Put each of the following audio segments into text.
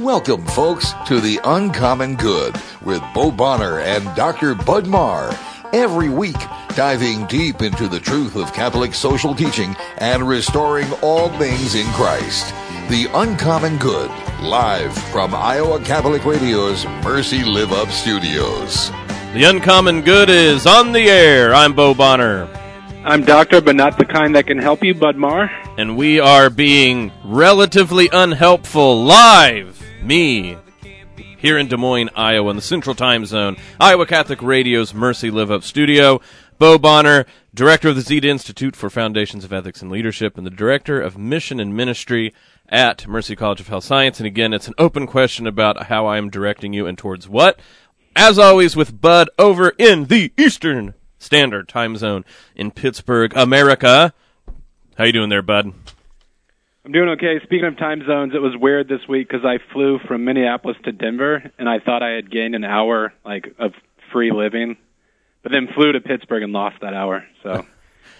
Welcome, folks, to the Uncommon Good with Bo Bonner and Dr. Bud Marr. Every week, diving deep into the truth of Catholic social teaching and restoring all things in Christ. The Uncommon Good, live from Iowa Catholic Radio's Mercy Live Up Studios. The Uncommon Good is on the air. I'm Bo Bonner. I'm doctor, but not the kind that can help you, Bud Marr. And we are being relatively unhelpful live me here in Des Moines, Iowa, in the Central Time Zone, Iowa Catholic Radio's Mercy Live Up studio. Bo Bonner, director of the Zeta Institute for Foundations of Ethics and Leadership, and the director of Mission and Ministry at Mercy College of Health Science. And again, it's an open question about how I am directing you and towards what. As always, with Bud over in the Eastern Standard Time Zone in Pittsburgh, America. How you doing there, Bud? I'm doing okay. Speaking of time zones, it was weird this week because I flew from Minneapolis to Denver, and I thought I had gained an hour like of free living, but then flew to Pittsburgh and lost that hour. So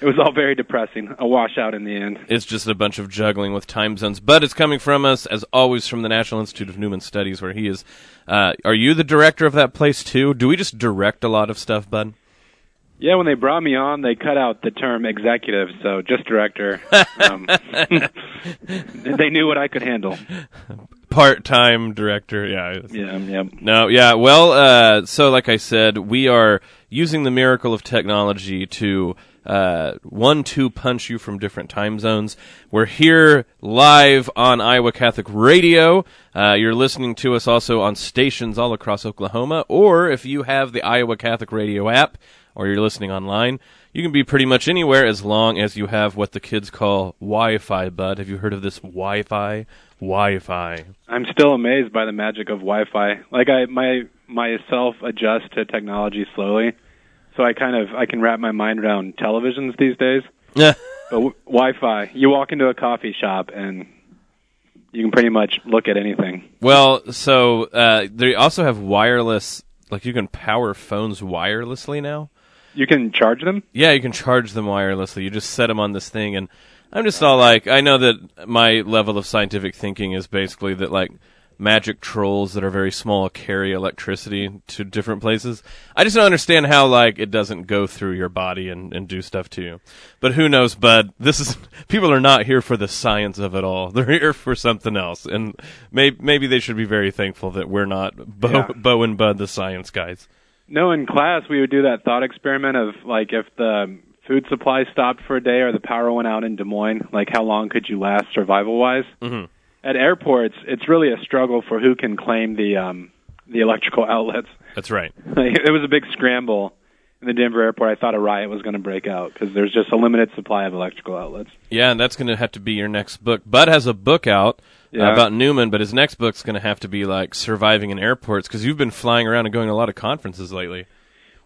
it was all very depressing. A washout in the end. It's just a bunch of juggling with time zones, but it's coming from us as always from the National Institute of Newman Studies, where he is. Uh, are you the director of that place too? Do we just direct a lot of stuff, Bud? Yeah, when they brought me on, they cut out the term executive, so just director. Um, they knew what I could handle. Part-time director, yeah. Yeah, yeah. No, yeah. Well, uh, so like I said, we are using the miracle of technology to uh, one-two punch you from different time zones. We're here live on Iowa Catholic Radio. Uh, you're listening to us also on stations all across Oklahoma, or if you have the Iowa Catholic Radio app or you're listening online, you can be pretty much anywhere as long as you have what the kids call Wi-Fi. Bud, have you heard of this Wi-Fi? Wi-Fi. I'm still amazed by the magic of Wi-Fi. Like I my myself adjust to technology slowly, so I kind of I can wrap my mind around televisions these days. Yeah. But w- Wi-Fi, you walk into a coffee shop and you can pretty much look at anything. Well, so uh, they also have wireless, like you can power phones wirelessly now. You can charge them. Yeah, you can charge them wirelessly. You just set them on this thing, and I'm just all like, I know that my level of scientific thinking is basically that like magic trolls that are very small carry electricity to different places. I just don't understand how like it doesn't go through your body and, and do stuff to you. But who knows, Bud? This is people are not here for the science of it all. They're here for something else, and maybe maybe they should be very thankful that we're not Bo, Yeah. Bo and Bud, the science guys. No, in class we would do that thought experiment of like if the food supply stopped for a day or the power went out in Des Moines, like how long could you last survival wise? Mhm. At airports, it's really a struggle for who can claim the um, the electrical outlets. That's right. it was a big scramble in the Denver airport. I thought a riot was going to break out because there's just a limited supply of electrical outlets. Yeah, and that's going to have to be your next book. Bud has a book out Yeah. about Newman, but his next book's going to have to be like surviving in airports because you've been flying around and going to a lot of conferences lately.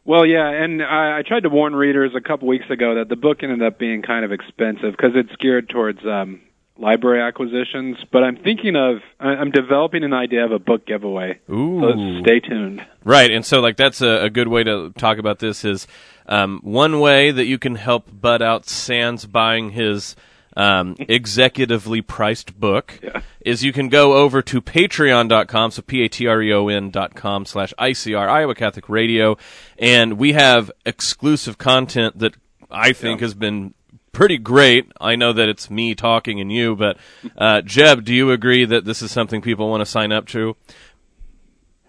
Well, yeah, and I, I tried to warn readers a couple weeks ago that the book ended up being kind of expensive because it's geared towards um, library acquisitions. But I'm thinking of I'm developing an idea of a book giveaway. Ooh. So stay tuned. Right, and so like that's a, a good way to talk about this is um, one way that you can help Bud out sans buying his um, executively priced book Yeah. is you can go over to patreon.com, so P-A-T-R-E-O-N dot com slash ICR, Iowa Catholic Radio, and we have exclusive content that I think has been pretty great. I know that it's me talking and you, but uh, Jeb, do you agree that this is something people want to sign up to?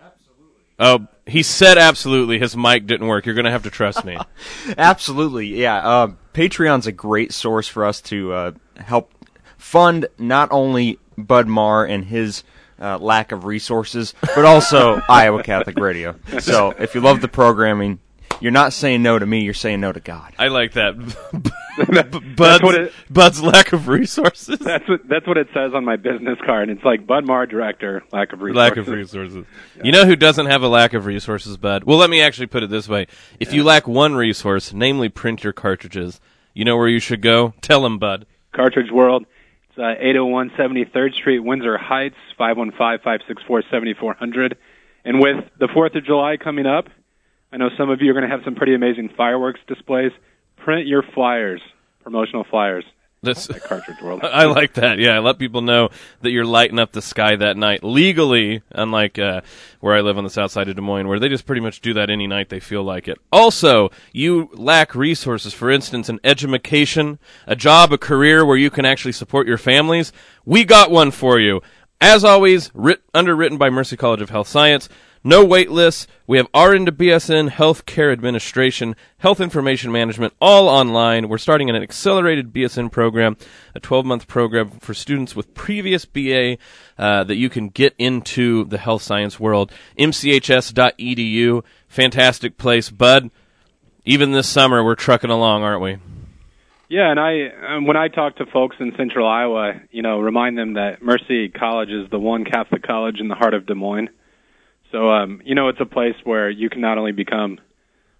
Absolutely. Oh, he said absolutely. His mic didn't work. You're going to have to trust me. Absolutely, yeah. Uh, Patreon's a great source for us to uh, help fund not only Bud Marr and his uh, lack of resources, but also Iowa Catholic Radio. So if you love the programming, you're not saying no to me. You're saying no to God. I like that. Bud's, it- Bud's lack of resources. That's what that's what it says on my business card. It's like Bud Marr, director, lack of resources. Lack of resources. You know who doesn't have a lack of resources, Bud? Well, let me actually put it this way. If you lack one resource, namely print your cartridges, you know where you should go? Tell him, Bud. Cartridge World. It's uh, 801 73rd Street, Windsor Heights, 515-564-7400. And with the 4th of July coming up, I know some of you are going to have some pretty amazing fireworks displays. Print your flyers, promotional flyers. This at Cartridge World. I like that. Yeah, let people know that you're lighting up the sky that night legally, unlike uh, where I live on the south side of Des Moines, where they just pretty much do that any night they feel like it. Also, you lack resources, for instance, an education, a job, a career where you can actually support your families. We got one for you. As always, writ- underwritten by Mercy College of Health Science. No wait lists. We have RN to BSN, Healthcare Administration, Health Information Management, all online. We're starting an accelerated BSN program, a 12 month program for students with previous BA uh, that you can get into the health science world. MCHS.edu. Fantastic place. Bud, even this summer, we're trucking along, aren't we? Yeah, and I um, when I talk to folks in Central Iowa, you know, remind them that Mercy College is the one Catholic college in the heart of Des Moines. So, um, you know, it's a place where you can not only become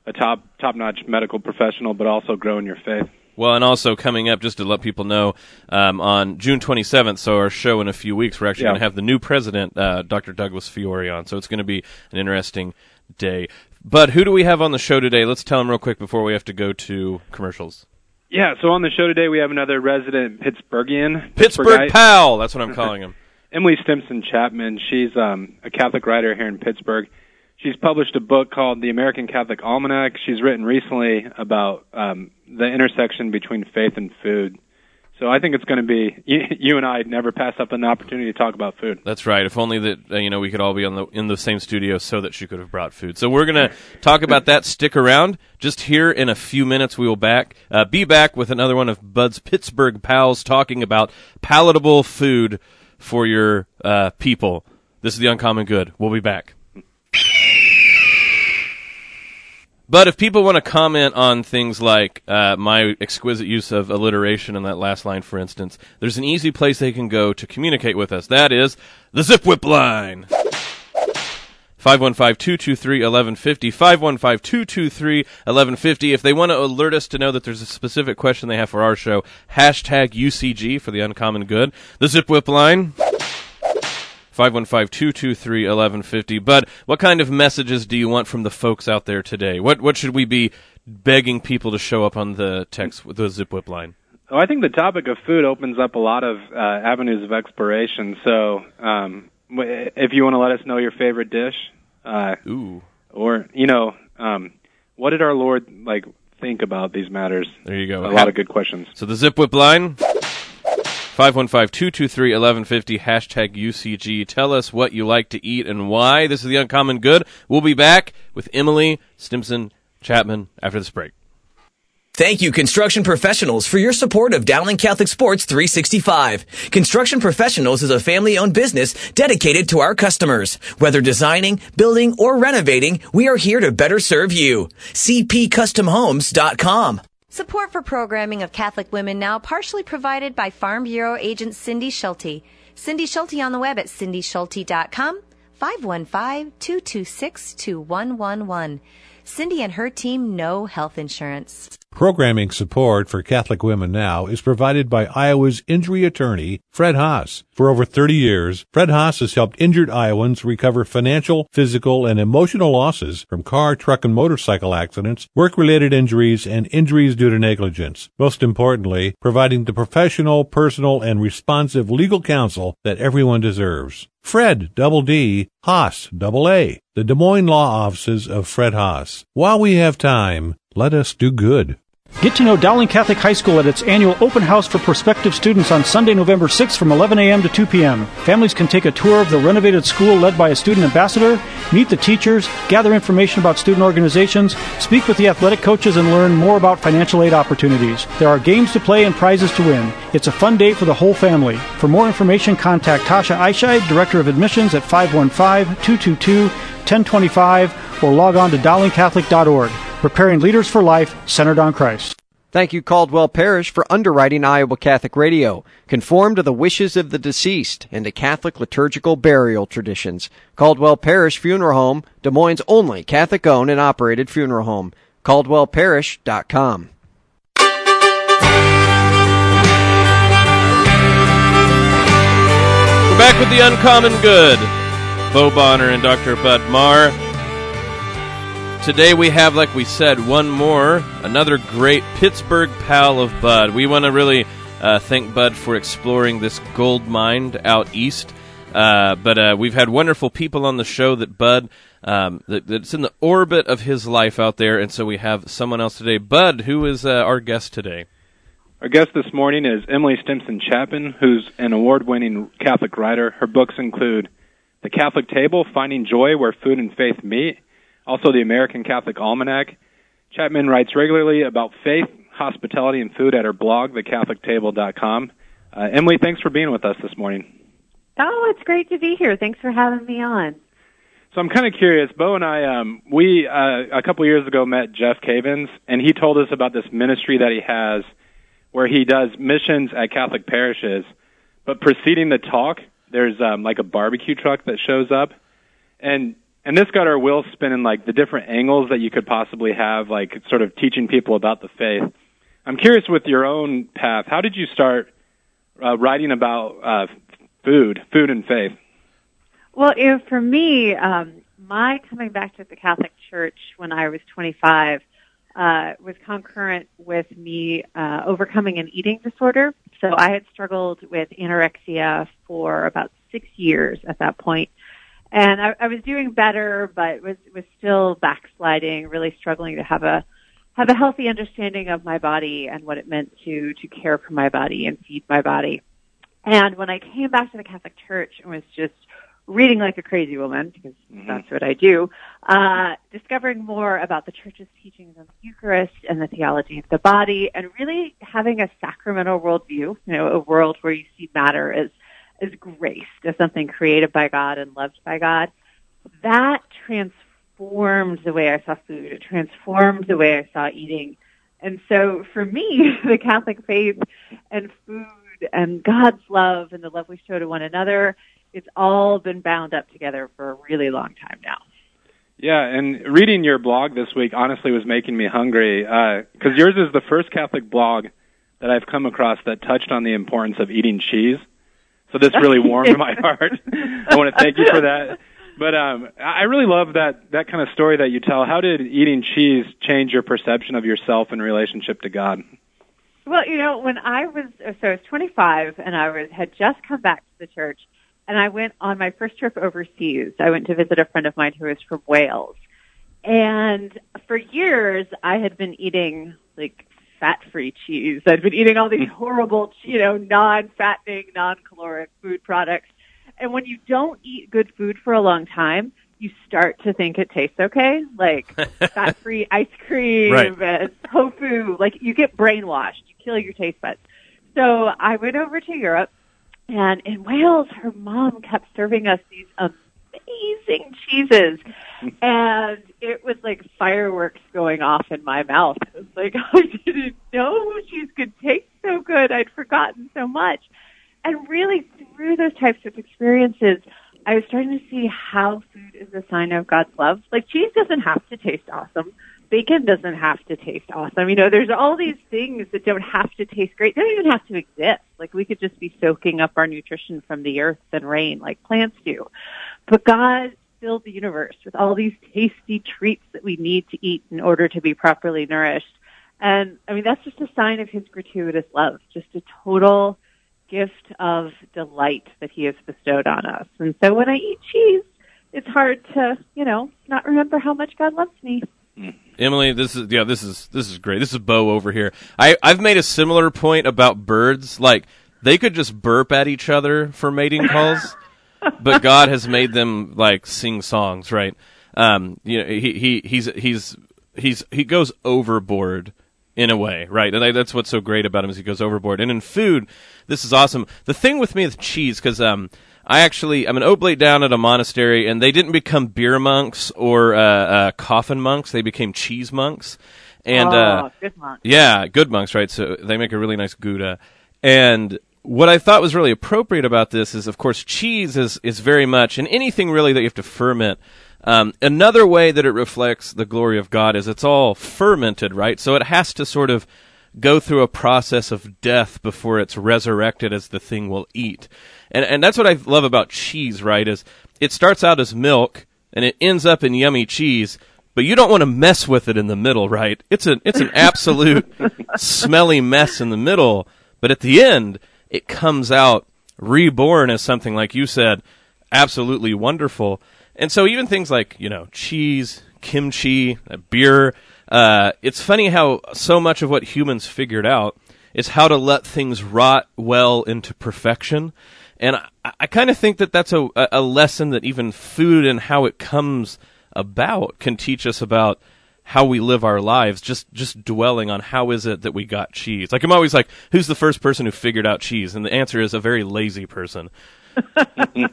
a top top-notch medical professional, but also grow in your faith. Well, and also coming up, just to let people know, um, on June 27th, so our show in a few weeks, we're actually Yeah. going to have the new president, uh, Dr. Douglas Fiore, on. So it's going to be an interesting day. But who do we have on the show today? Let's tell them real quick before we have to go to commercials. Yeah, so on the show today we have another resident Pittsburghian. Pittsburgh Pal, that's what I'm calling him. Emily Stimpson Chapman. She's um, a Catholic writer here in Pittsburgh. She's published a book called The American Catholic Almanac. She's written recently about um, the intersection between faith and food. So I think it's going to be you, you and I never pass up an opportunity to talk about food. That's right. If only that uh, you know we could all be on the in the same studio, so that she could have brought food. So we're gonna talk about that. Stick around. Just here in a few minutes, we will back uh, be back with another one of Bud's Pittsburgh pals talking about palatable food for your uh, people. This is the Uncommon Good. We'll be back. But if people want to comment on things like uh, my exquisite use of alliteration in that last line, for instance, there's an easy place they can go to communicate with us. That is the Zipwhip line. 515-223-1150, 515-223-1150. If they want to alert us to know that there's a specific question they have for our show, hashtag UCG for the uncommon good. The Zipwhip line. 515-223-1150. But what kind of messages do you want from the folks out there today? What what should we be begging people to show up on the text the Zipwhip line? Oh, I think the topic of food opens up a lot of uh, avenues of exploration. So, um, if you want to let us know your favorite dish, uh, Ooh, or you know, um, what did our Lord like think about these matters? there you go. A lot of good questions. So the Zipwhip line. 515-223-1150, hashtag UCG. Tell us what you like to eat and why. This is the Uncommon Good. We'll be back with Emily Stimpson Chapman after this break. Thank you, construction professionals, for your support of Dowling Catholic Sports 365. Construction Professionals is a family owned business dedicated to our customers. Whether designing, building, or renovating, we are here to better serve you. CPCustomHomes.com. Support for programming of Catholic Women Now partially provided by Farm Bureau agent Cindy Schulte. Cindy Schulte on the web at cindyschulte.com, 515-226-2111. Cindy and her team know health insurance. Programming support for Catholic Women Now is provided by Iowa's injury attorney, Fred Haas. For over 30 years, Fred Haas has helped injured Iowans recover financial, physical, and emotional losses from car, truck, and motorcycle accidents, work-related injuries, and injuries due to negligence. Most importantly, providing the professional, personal, and responsive legal counsel that everyone deserves. Fred, double D, Haas, double A. The Des Moines Law Offices of Fred Haas. While we have time, let us do good. Get to know Dowling Catholic High School at its annual open house for prospective students on Sunday, November 6th from 11 a.m. to 2 p.m. Families can take a tour of the renovated school led by a student ambassador, meet the teachers, gather information about student organizations, speak with the athletic coaches, and learn more about financial aid opportunities. There are games to play and prizes to win. It's a fun day for the whole family. For more information, contact Tasha Eichheid, Director of Admissions at 515-222-1025 or log on to dowlingcatholic.org. Preparing leaders for life centered on Christ. Thank you, Caldwell Parrish, for underwriting Iowa Catholic Radio. Conform to the wishes of the deceased and to Catholic liturgical burial traditions. Caldwell Parrish Funeral Home, Des Moines' only Catholic owned and operated funeral home. CaldwellParrish.com. We're back with the Uncommon Good. Bo Bonner and Dr. Bud Marr. Today we have, like we said, one more, another great Pittsburgh pal of Bud. We want to really Uh, thank Bud for exploring this gold mine out east. Uh, but uh, we've had wonderful people on the show that Bud um, that, that's in the orbit of his life out there, and so we have someone else today. Bud, who is uh, our guest today? Our guest this morning is Emily Stimpson Chapman, who's an award-winning Catholic writer. Her books include The Catholic Table: Finding Joy Where Food and Faith Meet, also the American Catholic Almanac. Chapman writes regularly about faith, hospitality, and food at her blog, thecatholictable.com. Uh, Emily, thanks for being with us this morning. Oh, it's great to be here. Thanks for having me on. So I'm kind of curious. Bo and I, um, we uh, a couple years ago met Jeff Cavins, and he told us about this ministry that he has, where he does missions at Catholic parishes. But preceding the talk, there's um, like a barbecue truck that shows up, and and this got our wheels spinning, like the different angles that you could possibly have, like sort of teaching people about the faith. I'm curious with your own path. How did you start uh, writing about uh, food, food and faith? Well, for me, um, my coming back to the Catholic Church when I was 25 uh, was concurrent with me uh, overcoming an eating disorder. So I had struggled with anorexia for about six years at that point, and I, I was doing better, but was was still backsliding, really struggling to have a have a healthy understanding of my body and what it meant to to care for my body and feed my body. And when I came back to the Catholic Church and was just reading like a crazy woman, because mm-hmm. that's what I do, uh, discovering more about the church's teachings on the Eucharist and the theology of the body, and really having a sacramental worldview, you know, a world where you see matter as, as grace, as something created by God and loved by God, that transformed the way I saw food. It transformed the way I saw eating. And so for me, the Catholic faith and food and God's love and the love we show to one another, it's all been bound up together for a really long time now. Yeah, and reading your blog this week honestly was making me hungry because uh, yours is the first Catholic blog that I've come across that touched on the importance of eating cheese. So this really warmed my heart. I want to thank you for that. But um, I really love that that kind of story that you tell. How did eating cheese change your perception of yourself in relationship to God? Well, you know, when I was so I was 25 and I was had just come back to the church, and I went on my first trip overseas. I went to visit a friend of mine who was from Wales, and for years I had been eating like fat-free cheese. I'd been eating all these hmm. horrible, you know, non-fattening, non-caloric food products. And when you don't eat good food for a long time, you start to think it tastes okay, like fat-free ice cream right. and tofu. Like you get brainwashed you kill your taste buds. So I went over to Europe, and in Wales, her mom kept serving us these amazing cheeses, and it was like fireworks going off in my mouth. It was like I didn't know cheese could taste so good. I'd forgotten so much, and really through those types of experiences. I was starting to see how food is a sign of God's love. Like cheese doesn't have to taste awesome bacon doesn't have to taste awesome. You know, there's all these things that don't have to taste great. They don't even have to exist. Like we could just be soaking up our nutrition from the earth and rain like plants do. But God filled the universe with all these tasty treats that we need to eat in order to be properly nourished. And I mean, that's just a sign of his gratuitous love, just a total gift of delight that he has bestowed on us. And so when I eat cheese, it's hard to, you know, not remember how much God loves me. Hmm. Emily, this is yeah, this is this is great. This is Bo over here. I I've made a similar point about birds. Like they could just burp at each other for mating calls, but God has made them like sing songs, right? Um, you know, he he he's he's he's he goes overboard in a way, right? And I, that's what's so great about him is he goes overboard. And in food, this is awesome. The thing with me with cheese, because um, I actually I'm an oblate down at a monastery, and they didn't become beer monks or uh, uh, coffin monks; they became cheese monks. And oh, uh, good monks. yeah, good monks, right? So they make a really nice gouda. And what I thought was really appropriate about this is, of course, cheese is is very much, and anything really that you have to ferment. Um, another way that it reflects the glory of God is it's all fermented, right? So it has to sort of go through a process of death before it's resurrected as the thing will eat. And and that's what I love about cheese, right? Is it starts out as milk and it ends up in yummy cheese, but you don't want to mess with it in the middle, right? It's an it's an absolute smelly mess in the middle. But at the end, it comes out reborn as something like you said, absolutely wonderful. And so even things like, you know, cheese, kimchi, beer, uh, it's funny how so much of what humans figured out is how to let things rot well into perfection. And I, I kind of think that that's a, a lesson that even food and how it comes about can teach us about how we live our lives just just dwelling on how is it that we got cheese. Like i'm always like who's the first person who figured out cheese? And the answer is a very lazy person.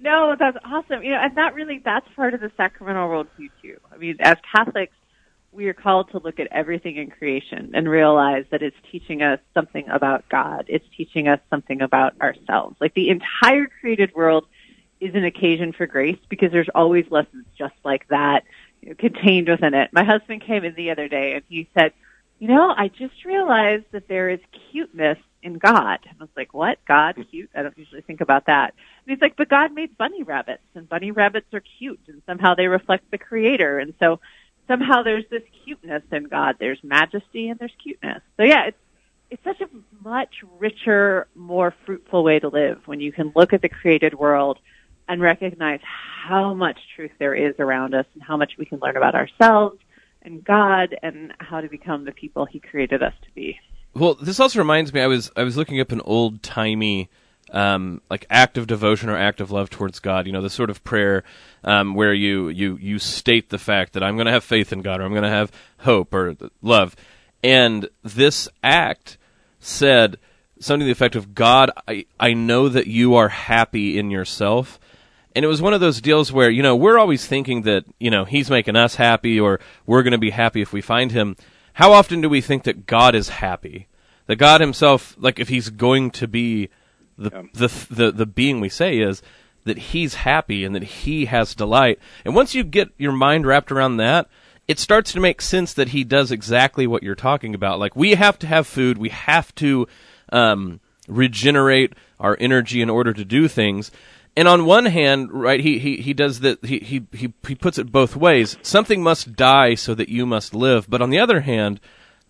No that's awesome. You know and that really that's part of the sacramental worldview too. I mean as catholics we are called to look at everything in creation and realize that it's teaching us something about god. It's teaching us something about ourselves. Like the entire created world is an occasion for grace because there's always lessons just like that contained within it. My husband came in the other day and he said, you know, I just realized that there is cuteness in God. I was like, what? God cute? I don't usually think about that. And he's like, but God made bunny rabbits and bunny rabbits are cute and somehow they reflect the creator. And so somehow there's this cuteness in God. There's majesty and there's cuteness. So yeah, it's, it's such a much richer, more fruitful way to live when you can look at the created world and recognize how much truth there is around us and how much we can learn about ourselves and God and how to become the people He created us to be. Well, this also reminds me. I was I was looking up an old timey um, like act of devotion or act of love towards God. You know, the sort of prayer um, where you you you state the fact that I'm going to have faith in God or I'm going to have hope or love, and this act said something to the effect of God. I I know that you are happy in yourself and it was one of those deals where, you know, we're always thinking that, you know, he's making us happy or we're going to be happy if we find him. How often do we think that God is happy? That God himself, like if he's going to be the, yeah. the, the, the being we say is, that he's happy and that he has delight. And once you get your mind wrapped around that, it starts to make sense that he does exactly what you're talking about. Like we have to have food, we have to um, regenerate our energy in order to do things and on one hand, right, he, he, he does that, he, he, he, he puts it both ways. Something must die so that you must live. But on the other hand,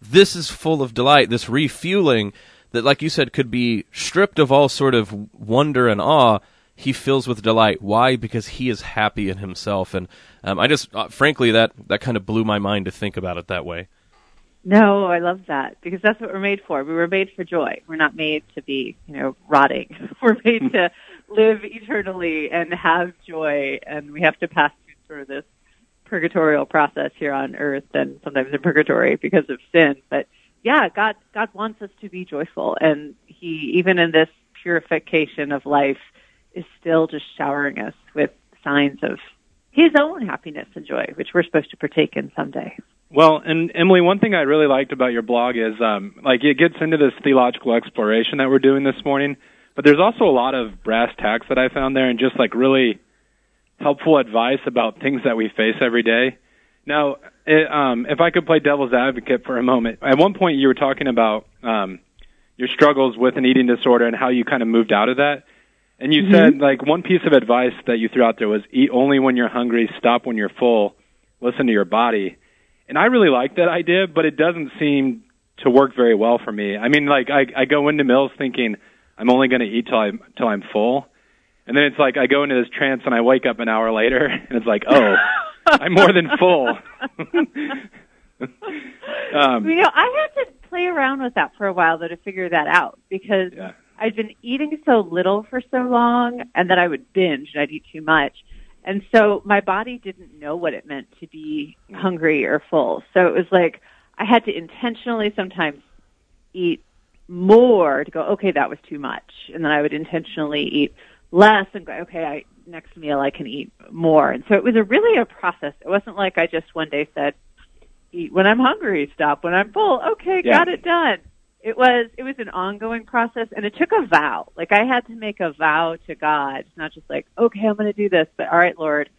this is full of delight, this refueling that, like you said, could be stripped of all sort of wonder and awe. He fills with delight. Why? Because he is happy in himself. And um, I just, uh, frankly, that, that kind of blew my mind to think about it that way. No, I love that because that's what we're made for. We were made for joy. We're not made to be, you know, rotting. We're made to live eternally and have joy, and we have to pass through sort of this purgatorial process here on earth and sometimes in purgatory because of sin. But yeah, God God wants us to be joyful and he even in this purification of life is still just showering us with signs of his own happiness and joy, which we're supposed to partake in someday. Well, and Emily, one thing I really liked about your blog is um like it gets into this theological exploration that we're doing this morning but there's also a lot of brass tacks that I found there and just like really helpful advice about things that we face every day. Now, it, um, if I could play devil's advocate for a moment, at one point you were talking about um, your struggles with an eating disorder and how you kind of moved out of that. And you mm-hmm. said like one piece of advice that you threw out there was eat only when you're hungry, stop when you're full, listen to your body. And I really like that idea, but it doesn't seem to work very well for me. I mean, like I, I go into meals thinking I'm only going to eat till I'm till I'm full, and then it's like I go into this trance and I wake up an hour later and it's like, oh, I'm more than full. um, you know, I had to play around with that for a while though to figure that out because yeah. I'd been eating so little for so long and then I would binge and I'd eat too much. And so my body didn't know what it meant to be hungry or full. So it was like I had to intentionally sometimes eat more to go, okay, that was too much. And then I would intentionally eat less and go, okay, I, next meal I can eat more. And so it was a really a process. It wasn't like I just one day said, eat when I'm hungry, stop when I'm full. Okay, yeah. got it done. It was, it was an ongoing process and it took a vow. Like I had to make a vow to God, not just like, okay, I'm going to do this, but all right, Lord,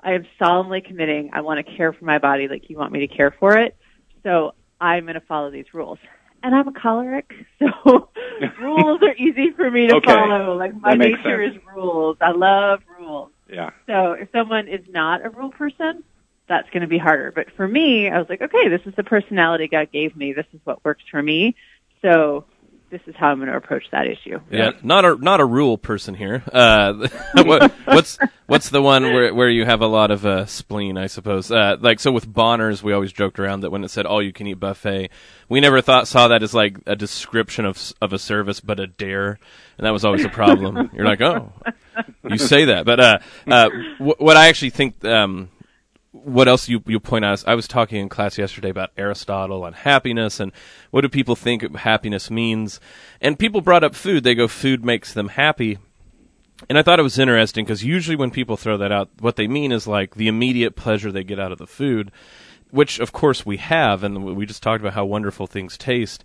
I am solemnly committing. I want to care for my body like you want me to care for it. So I'm going to follow these rules and I'm a choleric, so rules are easy for me to okay. follow. Like my nature sense. is rules. I love rules. Yeah. So if someone is not a rule person, that's going to be harder. But for me, I was like, okay, this is the personality God gave me. This is what works for me. So this is how I'm going to approach that issue. Yeah, not a not a rule person here. Uh, what, what's what's the one where where you have a lot of uh, spleen? I suppose. Uh, like so with Bonner's, we always joked around that when it said all you can eat buffet, we never thought saw that as like a description of of a service, but a dare, and that was always a problem. You're like, oh, you say that, but uh, uh, wh- what I actually think. Um, what else you you point out? is I was talking in class yesterday about Aristotle and happiness, and what do people think happiness means? And people brought up food. They go, food makes them happy. And I thought it was interesting because usually when people throw that out, what they mean is like the immediate pleasure they get out of the food, which of course we have, and we just talked about how wonderful things taste.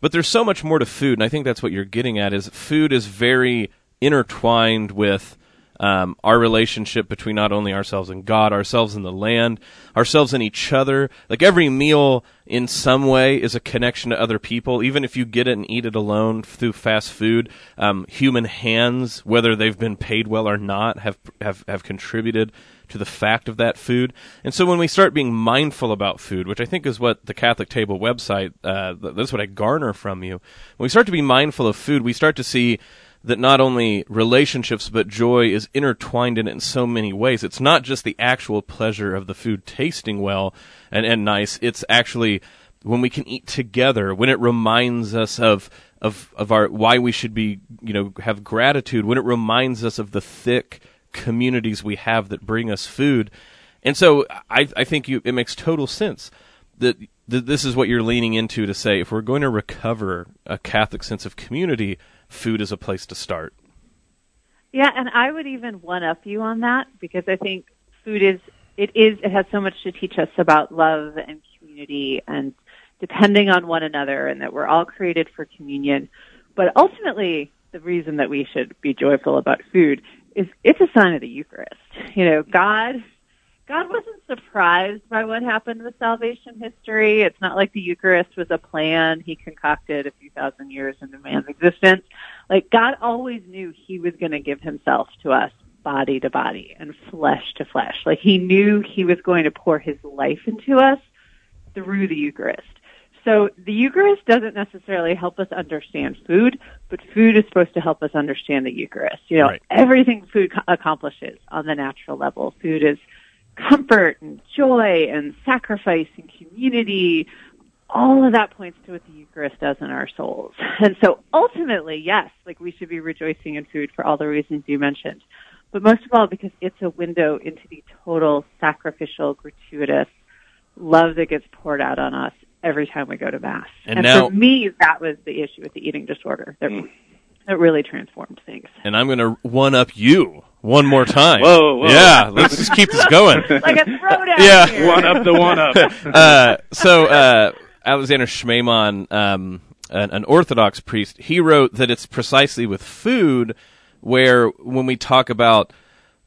But there's so much more to food, and I think that's what you're getting at. Is food is very intertwined with um, our relationship between not only ourselves and God, ourselves and the land, ourselves and each other. Like every meal in some way is a connection to other people. Even if you get it and eat it alone through fast food, um, human hands, whether they've been paid well or not, have, have, have contributed to the fact of that food. And so when we start being mindful about food, which I think is what the Catholic Table website, uh, that's what I garner from you. When we start to be mindful of food, we start to see that not only relationships but joy is intertwined in it in so many ways. It's not just the actual pleasure of the food tasting well and, and nice. It's actually when we can eat together, when it reminds us of of of our why we should be, you know, have gratitude, when it reminds us of the thick communities we have that bring us food. And so I I think you it makes total sense that that this is what you're leaning into to say if we're going to recover a Catholic sense of community, food is a place to start. Yeah, and I would even one up you on that because I think food is it is it has so much to teach us about love and community and depending on one another and that we're all created for communion. But ultimately the reason that we should be joyful about food is it's a sign of the Eucharist. You know, God God wasn't surprised by what happened with salvation history. It's not like the Eucharist was a plan he concocted a few thousand years into man's existence. Like God always knew he was going to give himself to us body to body and flesh to flesh. Like he knew he was going to pour his life into us through the Eucharist. So the Eucharist doesn't necessarily help us understand food, but food is supposed to help us understand the Eucharist. You know, Right. everything food co- accomplishes on the natural level. Food is comfort and joy and sacrifice and community. All of that points to what the Eucharist does in our souls. And so ultimately, yes, like we should be rejoicing in food for all the reasons you mentioned. But most of all, because it's a window into the total sacrificial, gratuitous love that gets poured out on us every time we go to Mass. And now- for me, that was the issue with the eating disorder that, that really transformed things. And I'm going to one up you one more time. Whoa, whoa. Yeah, let's just keep this going. Like a throwdown Yeah. here. One up the one up. uh, so uh, Alexander Schmemann, um, an, an Orthodox priest, he wrote that it's precisely with food where when we talk about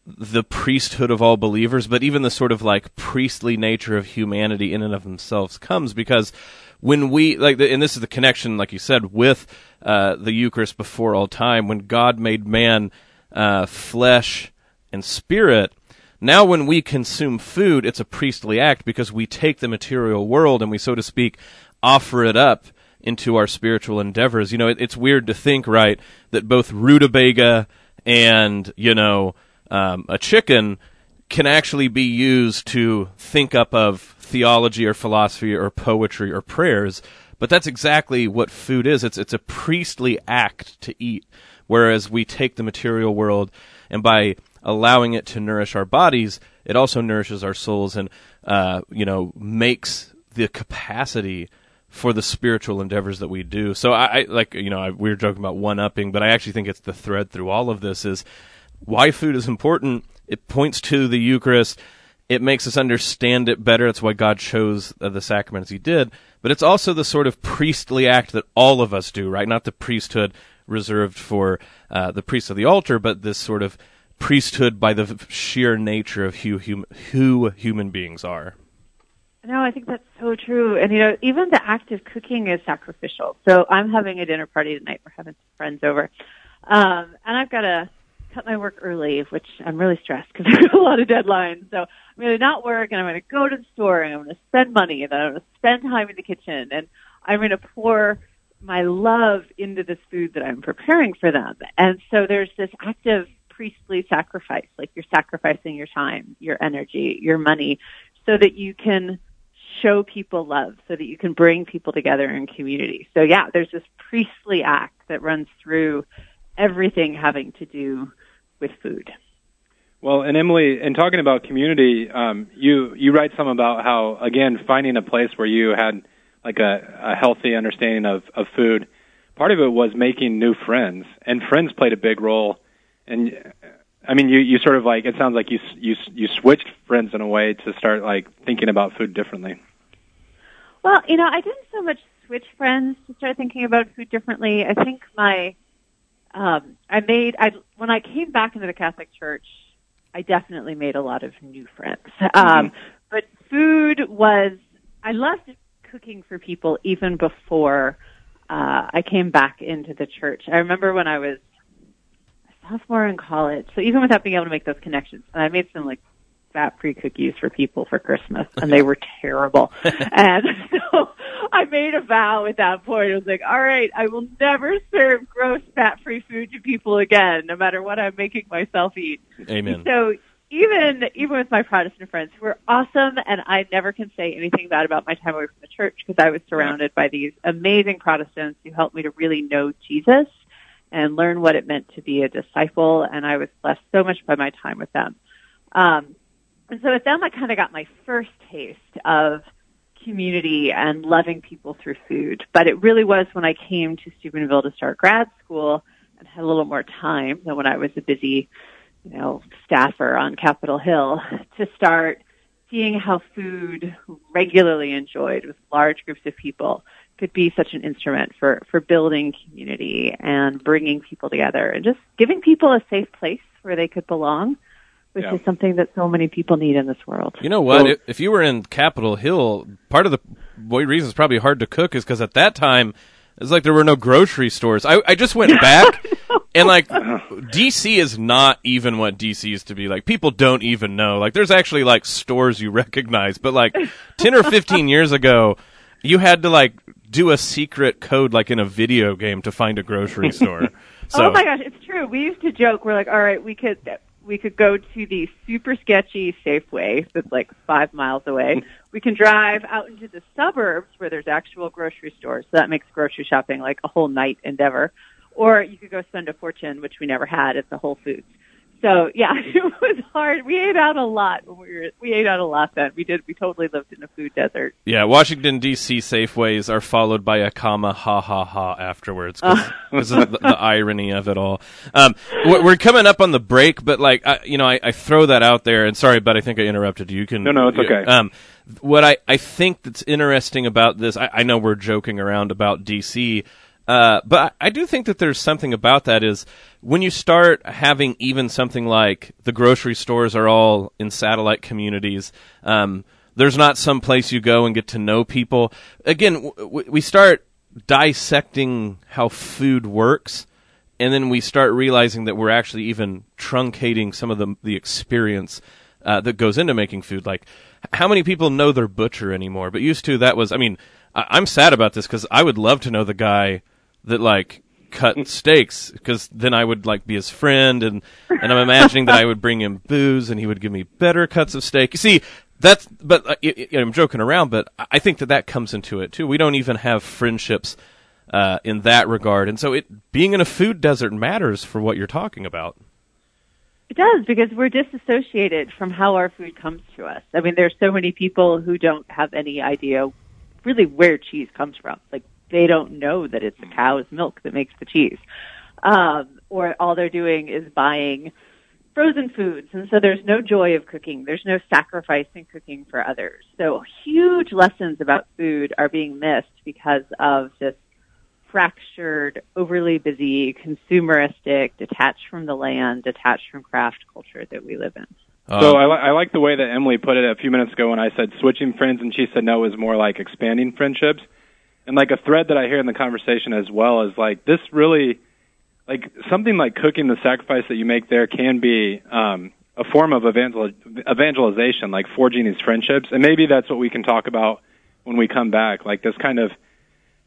the priesthood of all believers, but even the sort of like priestly nature of humanity in and of themselves comes because when we like, the, and this is the connection, like you said, with uh, the Eucharist before all time, when God made man uh, flesh and spirit. Now, when we consume food, it's a priestly act because we take the material world and we, so to speak, offer it up into our spiritual endeavors. You know, it, it's weird to think, right, that both rutabaga and, you know, um, a chicken can actually be used to think up of theology or philosophy or poetry or prayers. But that's exactly what food is. It's it's a priestly act to eat, whereas we take the material world and by allowing it to nourish our bodies, it also nourishes our souls and uh, you know makes the capacity for the spiritual endeavors that we do. So I, I like you know I, we were joking about one upping, but I actually think it's the thread through all of this is why food is important. It points to the Eucharist. It makes us understand it better. That's why God chose uh, the sacrament as He did. But it's also the sort of priestly act that all of us do, right? Not the priesthood reserved for uh, the priests of the altar, but this sort of priesthood by the sheer nature of who, hum- who human beings are. No, I think that's so true. And you know, even the act of cooking is sacrificial. So I'm having a dinner party tonight. We're having some friends over. Um, and I've got to cut my work early, which I'm really stressed because I've got a lot of deadlines. So I'm going to not work and I'm going to go to the store and I'm going to spend money and I'm going to spend time in the kitchen and I'm going to pour my love into this food that I'm preparing for them. And so there's this active priestly sacrifice, like you're sacrificing your time, your energy, your money, so that you can show people love, so that you can bring people together in community. So yeah, there's this priestly act that runs through everything having to do with food. Well, and Emily, in talking about community, um, you you write some about how again finding a place where you had like a, a healthy understanding of, of food. Part of it was making new friends, and friends played a big role. And I mean, you you sort of like it sounds like you you you switched friends in a way to start like thinking about food differently. Well, you know, I didn't so much switch friends to start thinking about food differently. I think my um, I made I when I came back into the Catholic Church, I definitely made a lot of new friends. Um, mm-hmm. But food was I loved cooking for people even before uh, I came back into the church. I remember when I was a sophomore in college, so even without being able to make those connections, and I made some like fat-free cookies for people for Christmas, and they were terrible. and so I made a vow at that point. I was like, all right, I will never serve gross fat-free food to people again, no matter what I'm making myself eat. Amen. So even even with my Protestant friends who were awesome, and I never can say anything bad about my time away from the church because I was surrounded by these amazing Protestants who helped me to really know Jesus and learn what it meant to be a disciple, and I was blessed so much by my time with them. Um, and so with them, I kind of got my first taste of community and loving people through food. But it really was when I came to Steubenville to start grad school and had a little more time than when I was a busy you know, staffer on Capitol Hill to start seeing how food regularly enjoyed with large groups of people could be such an instrument for, for building community and bringing people together and just giving people a safe place where they could belong, which yeah. is something that so many people need in this world. You know what? So, if you were in Capitol Hill, part of the reason it's probably hard to cook is because at that time, it's like there were no grocery stores. I, I just went back and like DC is not even what DC used to be. Like people don't even know. Like there's actually like stores you recognize, but like 10 or 15 years ago, you had to like do a secret code like in a video game to find a grocery store. Oh so, oh my gosh, it's true. We used to joke. We're like, all right, we could we could go to the super sketchy Safeway that's like five miles away. We can drive out into the suburbs where there's actual grocery stores. So that makes grocery shopping like a whole night endeavor. Or you could go spend a fortune, which we never had at the Whole Foods. So yeah, it was hard. We ate out a lot when we were. We ate out a lot then. We did. We totally lived in a food desert. Yeah, Washington D.C. Safeways are followed by a comma ha ha ha afterwards because of the, the, irony of it all. Um, we're coming up on the break, but like I, you know, I, I, throw that out there. And sorry, but I think I interrupted you. You can. No, no, it's okay. Um, what I I think that's interesting about this, I, I know we're joking around about D.C. Uh, but I do think that there's something about that is when you start having even something like the grocery stores are all in satellite communities. Um, there's not some place you go and get to know people. Again, w- we start dissecting how food works, and then we start realizing that we're actually even truncating some of the the experience uh, that goes into making food. Like, how many people know their butcher anymore? But used to, that was. I mean, I- I'm sad about this because I would love to know the guy that like cut steaks because then I would like be his friend and and I'm imagining that I would bring him booze and he would give me better cuts of steak. You see, that's but uh, you know, I'm joking around, but I think that that comes into it too. We don't even have friendships uh, in that regard, and so it being in a food desert matters for what you're talking about. It does because we're disassociated from how our food comes to us. I mean, there's so many people who don't have any idea really where cheese comes from. Like they don't know that it's the cow's milk that makes the cheese. Um, or all they're doing is buying frozen foods. And so there's no joy of cooking. There's no sacrifice in cooking for others. So huge lessons about food are being missed because of this fractured, overly busy, consumeristic, detached from the land, detached from craft culture that we live in. So I, li- I like the way that Emily put it a few minutes ago when I said switching friends, and she said no, it was more like expanding friendships and like a thread that I hear in the conversation as well is like this really like something like cooking the sacrifice that you make there can be um, a form of evangel- evangelization, like forging these friendships, and maybe that's what we can talk about when we come back, like this kind of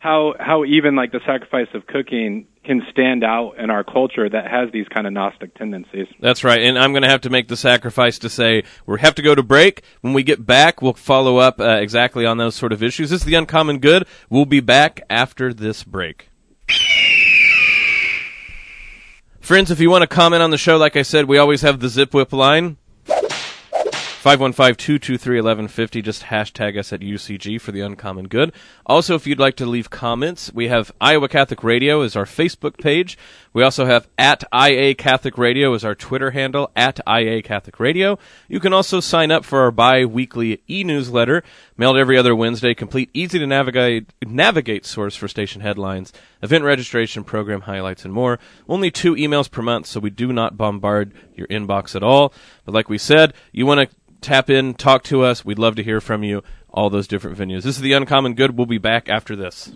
how how even like the sacrifice of cooking can stand out in our culture that has these kind of gnostic tendencies. That's right, and I'm going to have to make the sacrifice to say we have to go to break. When we get back, we'll follow up uh, exactly on those sort of issues. This is the Uncommon Good. We'll be back after this break. Friends, if you want to comment on the show, like I said, we always have the Zipwhip line. 515-223-1150. Just hashtag us at UCG for the uncommon good. Also, if you'd like to leave comments, we have Iowa Catholic Radio as our Facebook page. We also have at IA Catholic Radio as our Twitter handle, at IA Catholic Radio. You can also sign up for our bi-weekly e-newsletter, mailed every other Wednesday, complete, easy to navigate, navigate source for station headlines, event registration, program highlights, and more. Only two emails per month, so we do not bombard your inbox at all. But like we said, you want to tap in, talk to us. We'd love to hear from you. All those different venues. This is the Uncommon Good. We'll be back after this.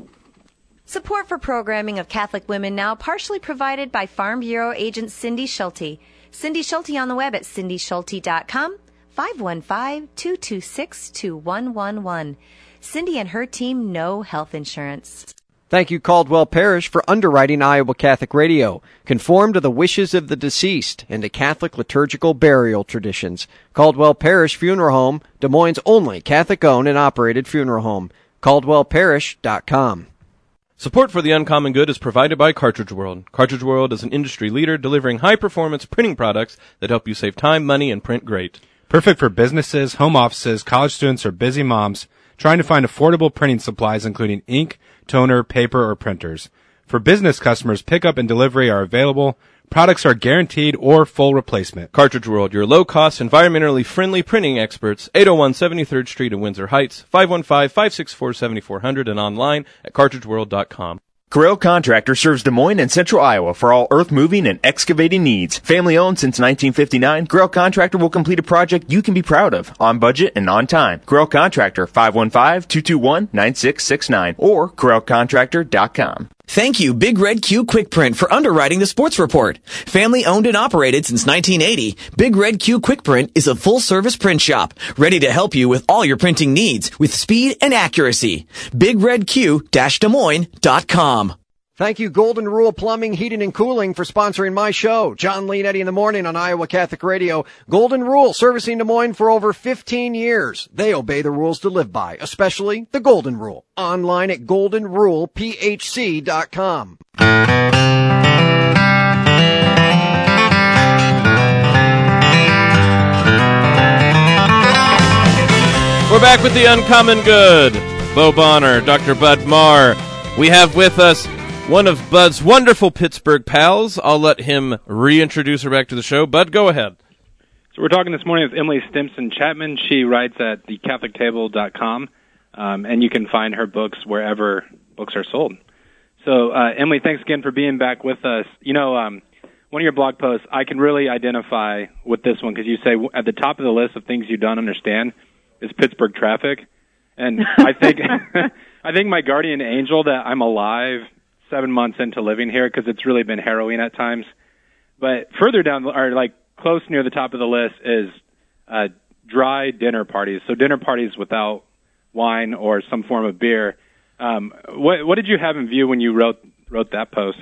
Support for programming of Catholic Women Now partially provided by Farm Bureau agent Cindy Schulte. Cindy Schulte on the web at cindyschulte.com, 515-226-2111. Cindy and her team know health insurance. Thank you, Caldwell Parrish, for underwriting Iowa Catholic Radio. Conform to the wishes of the deceased and to Catholic liturgical burial traditions. Caldwell Parrish Funeral Home, Des Moines' only Catholic owned and operated funeral home. CaldwellParrish.com. Support for the Uncommon Good is provided by Cartridge World. Cartridge World is an industry leader delivering high performance printing products that help you save time, money, and print great. Perfect for businesses, home offices, college students, or busy moms trying to find affordable printing supplies, including ink, toner, paper, or printers. For business customers, pickup and delivery are available. Products are guaranteed or full replacement. Cartridge World, your low cost, environmentally friendly printing experts, 801 73rd Street in Windsor Heights, 515 564 7400, and online at cartridgeworld.com. Grail Contractor serves Des Moines and Central Iowa for all earth moving and excavating needs. Family owned since 1959, Grail Contractor will complete a project you can be proud of, on budget and on time. Grail Contractor, 515-221-9669 or grailcontractor.com. Thank you, Big Red Q Quick Print, for underwriting the sports report. Family owned and operated since 1980, Big Red Q Quick Print is a full service print shop ready to help you with all your printing needs with speed and accuracy. BigRedQ-Des Thank you, Golden Rule Plumbing, Heating, and Cooling for sponsoring my show. Jon Leonetti in the morning on Iowa Catholic Radio. Golden Rule, servicing Des Moines for over 15 years. They obey the rules to live by, especially the Golden Rule. Online at goldenrulephc.com. We're back with the Uncommon Good. Bo Bonner, Dr. Bud Marr. We have with us one of Bud's wonderful Pittsburgh pals. I'll let him reintroduce her back to the show. Bud, go ahead. So we're talking this morning with Emily Stimpson Chapman. She writes at thecatholictable.com, um, and you can find her books wherever books are sold. So, uh, Emily, thanks again for being back with us. You know, um, one of your blog posts, I can really identify with this one because you say at the top of the list of things you don't understand is Pittsburgh traffic, and I think I think my guardian angel that I'm alive seven months into living here because it's really been harrowing at times. But further down, or like close near the top of the list, is uh, dry dinner parties. So dinner parties without wine or some form of beer. Um, what what did you have in view when you wrote wrote that post?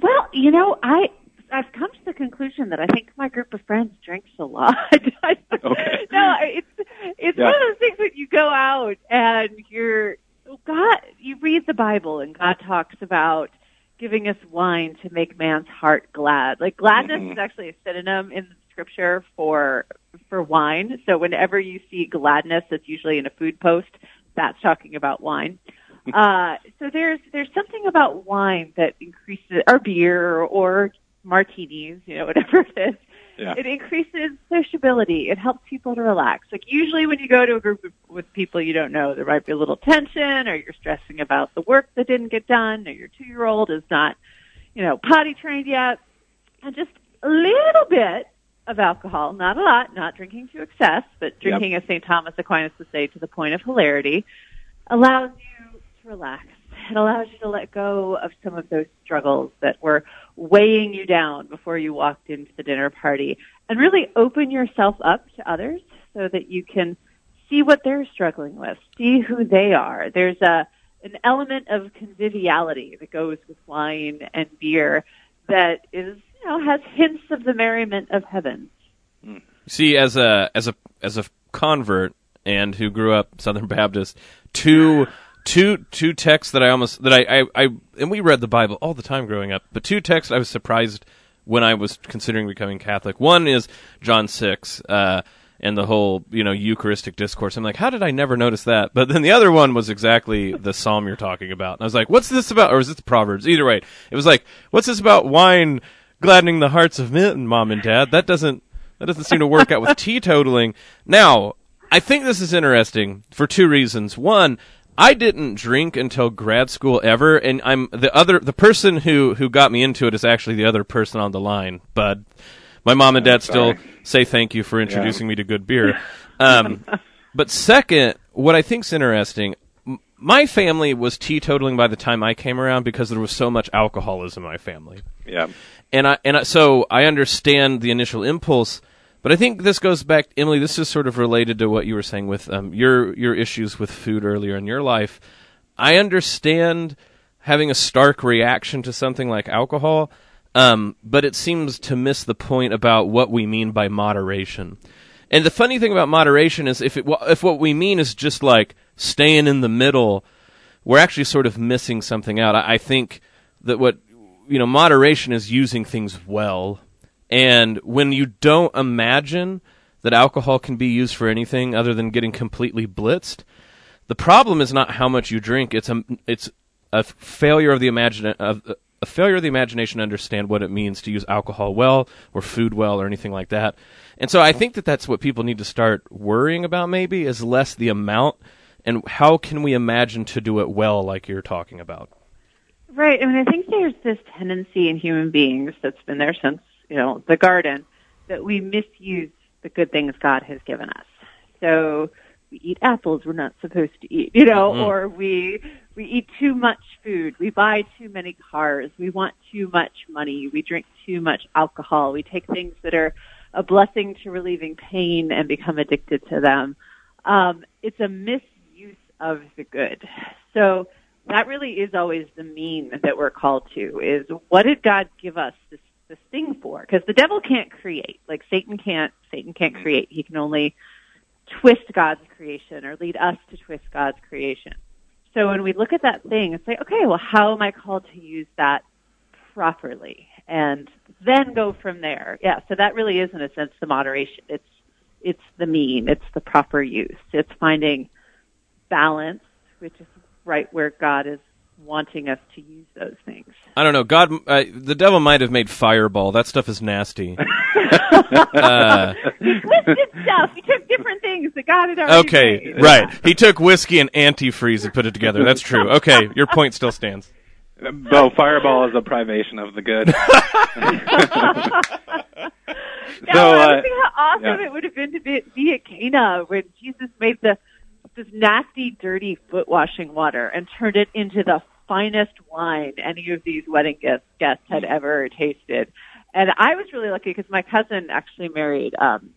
Well, you know, I I've come to the conclusion that I think my group of friends drinks a lot. okay. No, it's it's Yeah. one of those things that you go out and you're God. You read the Bible and God talks about giving us wine to make man's heart glad. Like gladness Mhm. is actually a synonym in Scripture for for wine. So whenever you see gladness, that's usually in a food post. That's talking about wine. Uh, so there's there's something about wine that increases, or beer, or martinis, you know, whatever it is. Yeah. It increases sociability. It helps people to relax. Like usually when you go to a group of, with people you don't know, there might be a little tension, or you're stressing about the work that didn't get done, or your two year old is not, you know, potty trained yet, and just a little bit of alcohol, not a lot, not drinking to excess, but drinking, as St. Thomas Aquinas would say, to the point of hilarity, allows you to relax. It allows you to let go of some of those struggles that were weighing you down before you walked into the dinner party and really open yourself up to others so that you can see what they're struggling with, see who they are. There's a an element of conviviality that goes with wine and beer that is, you know, has hints of the merriment of heaven. Hmm. See, as a as a as a convert and who grew up Southern Baptist, two two two texts that I almost that I, I, I and we read the Bible all the time growing up, but two texts I was surprised when I was considering becoming Catholic. One is John six, uh, and the whole you know Eucharistic discourse. I'm like, how did I never notice that? But then the other one was exactly the psalm you're talking about. And I was like, what's this about? Or is it Proverbs? Either way, it was like, what's this about wine gladdening the hearts of men, mom and dad? That doesn't that doesn't seem to work out with teetotaling. Now, I think this is interesting for two reasons. One, I didn't drink until grad school ever, and I'm the other the person who who got me into it is actually the other person on the line, Bud. My mom and dad still say thank you for introducing me to good beer. Um, but second, what I think's interesting, m- my family was teetotaling by the time I came around because there was so much alcoholism in my family Yeah. and I and I, so I understand the initial impulse, but I think this goes back, Emily. This is sort of related to what you were saying with um, your your issues with food earlier in your life. I understand having a stark reaction to something like alcohol, um, but it seems to miss the point about what we mean by moderation. And the funny thing about moderation is if it if what we mean is just like staying in the middle, we're actually sort of missing something out. I, I think that what you know moderation is using things well, and when you don't imagine that alcohol can be used for anything other than getting completely blitzed, the problem is not how much you drink. It's a it's a failure of the imagine of a failure of the imagination to understand what it means to use alcohol well or food well or anything like that. And so I think that that's what people need to start worrying about. Maybe is less the amount and how can we imagine to do it well, like you're talking about. Right. I mean, I think there's this tendency in human beings that's been there since, you know, the garden that we misuse the good things God has given us. So we eat apples we're not supposed to eat, you know, Mhm. or we we eat too much food, we buy too many cars, we want too much money, we drink too much alcohol, we take things that are a blessing to relieving pain and become addicted to them. Um, it's a misuse of the good. So that really is always the mean that we're called to is what did God give us this this thing for? Because the devil can't create. Like Satan can't Satan can't mm-hmm. create. He can only twist God's creation or lead us to twist God's creation. So when we look at that thing and say, okay, well how am I called to use that properly? And then go from there. Yeah, so that really is in a sense the moderation. It's it's the mean, it's the proper use. It's finding balance, which is right where God is wanting us to use those things. I don't know. God, uh, the devil might have made Fireball. That stuff is nasty. uh, He twisted stuff. He took different things that God had already okay, made. right. He took whiskey and antifreeze and put it together. That's true. Okay, your point still stands. Bo, Fireball is a privation of the good. No, So, uh, was thinking how awesome yeah. it would have been to be, be at Cana when Jesus made the this nasty, dirty foot washing water and turned it into the finest wine any of these wedding guests, guests had ever tasted. And I was really lucky because my cousin actually married um,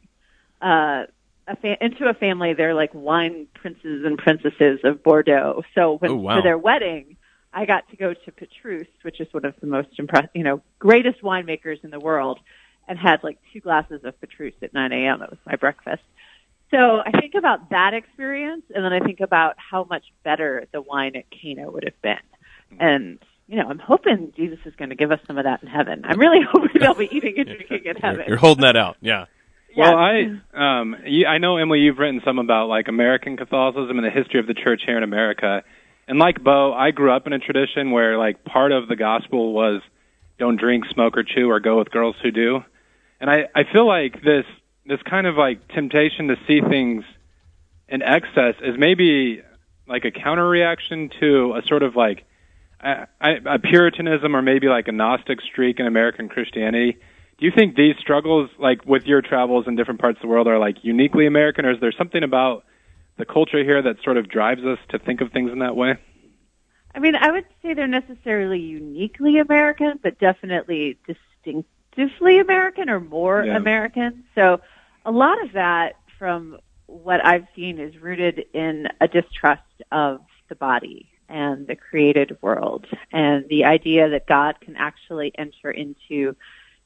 uh, a fa- into a family. They're like wine princes and princesses of Bordeaux. So when Oh, wow. for their wedding, I got to go to Petrus, which is one of the most impressive, you know, greatest winemakers in the world, and had like two glasses of Petrus at 9 a.m. That was my breakfast. So I think about that experience, and then I think about how much better the wine at Cana would have been. And you know, I'm hoping Jesus is going to give us some of that in heaven. I'm really hoping they'll be eating and drinking in heaven. You're holding that out. Yeah. Well, I um, you, I know Emily, you've written some about like American Catholicism and the history of the church here in America. And like Bo, I grew up in a tradition where like part of the gospel was don't drink, smoke, or chew, or go with girls who do. And I I feel like this this kind of like temptation to see things in excess is maybe like a counter reaction to a sort of like a, a Puritanism or maybe like a Gnostic streak in American Christianity. Do you think these struggles, like with your travels in different parts of the world, are like uniquely American, or is there something about the culture here that sort of drives us to think of things in that way? I mean, I would say they're necessarily uniquely American, but definitely distinctively American or more Yeah. American. So a lot of that from what I've seen is rooted in a distrust of the body and the created world and the idea that God can actually enter into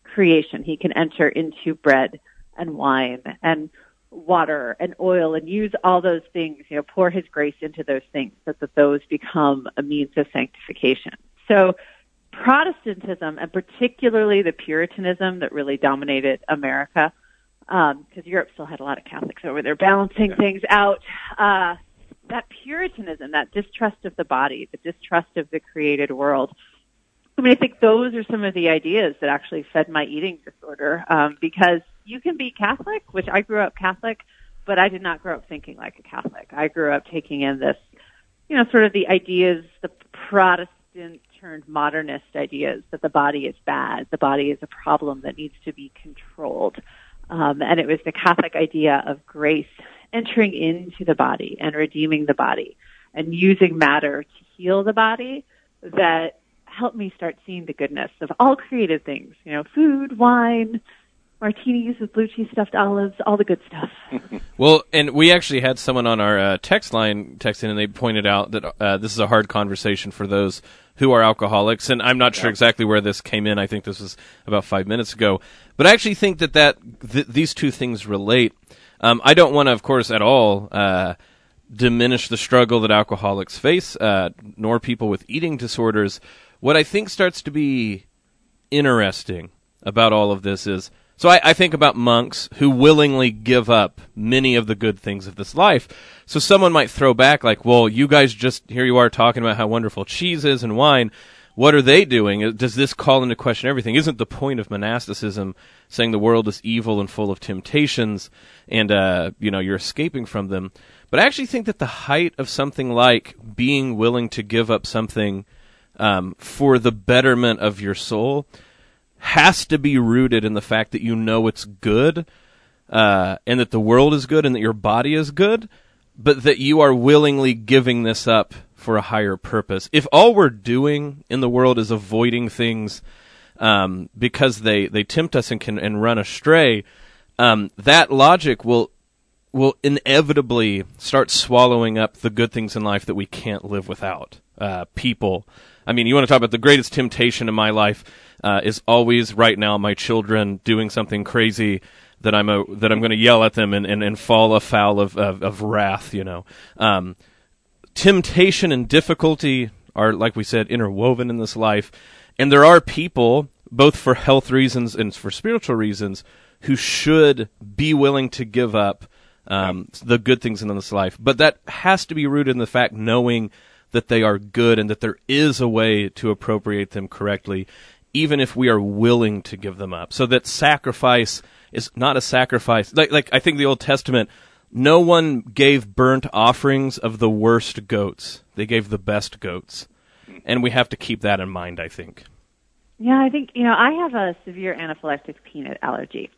creation. He can enter into bread and wine and water and oil and use all those things, you know, pour his grace into those things so that those become a means of sanctification. So Protestantism and particularly the Puritanism that really dominated America, because um, Europe still had a lot of Catholics over there balancing yeah. things out. Uh, that Puritanism, that distrust of the body, the distrust of the created world. I mean, I think those are some of the ideas that actually fed my eating disorder. Um, because you can be Catholic, which I grew up Catholic, but I did not grow up thinking like a Catholic. I grew up taking in this, you know, sort of the ideas, the Protestant turned modernist ideas that the body is bad, the body is a problem that needs to be controlled. Um, and it was the Catholic idea of grace entering into the body and redeeming the body and using matter to heal the body that helped me start seeing the goodness of all created things, you know, food, wine, martinis with blue cheese stuffed olives, all the good stuff. well, and we actually had someone on our uh, text line text in, and they pointed out that uh, this is a hard conversation for those who are alcoholics. And I'm not sure exactly where this came in. I think this was about five minutes ago. But I actually think that that th- these two things relate. Um, I don't want to, of course, at all. Uh, diminish the struggle that alcoholics face, uh, nor people with eating disorders. What I think starts to be interesting about all of this is so I, I, think about monks who willingly give up many of the good things of this life. So someone might throw back like, well, you guys just, here you are talking about how wonderful cheese is and wine. What are they doing? Does this call into question everything? Isn't the point of monasticism saying the world is evil and full of temptations and, uh, you know, you're escaping from them? But I actually think that the height of something like being willing to give up something um, for the betterment of your soul has to be rooted in the fact that you know it's good, uh, and that the world is good, and that your body is good, but that you are willingly giving this up for a higher purpose. If all we're doing in the world is avoiding things um, because they, they tempt us and can and run astray, um, that logic will will inevitably start swallowing up the good things in life that we can't live without. Uh, people. I mean, you want to talk about the greatest temptation in my life uh, is always right now my children doing something crazy that I'm a, that I'm going to yell at them and, and, and fall afoul of, of, of wrath. You know, um, temptation and difficulty are like we said interwoven in this life, and there are people both for health reasons and for spiritual reasons who should be willing to give up um, the good things in this life, but that has to be rooted in the fact knowing that they are good and that there is a way to appropriate them correctly even if we are willing to give them up. So that sacrifice is not a sacrifice. Like, like I think the Old Testament, no one gave burnt offerings of the worst goats. They gave the best goats. And we have to keep that in mind, I think. Yeah, I think, you know, I have a severe anaphylactic peanut allergy.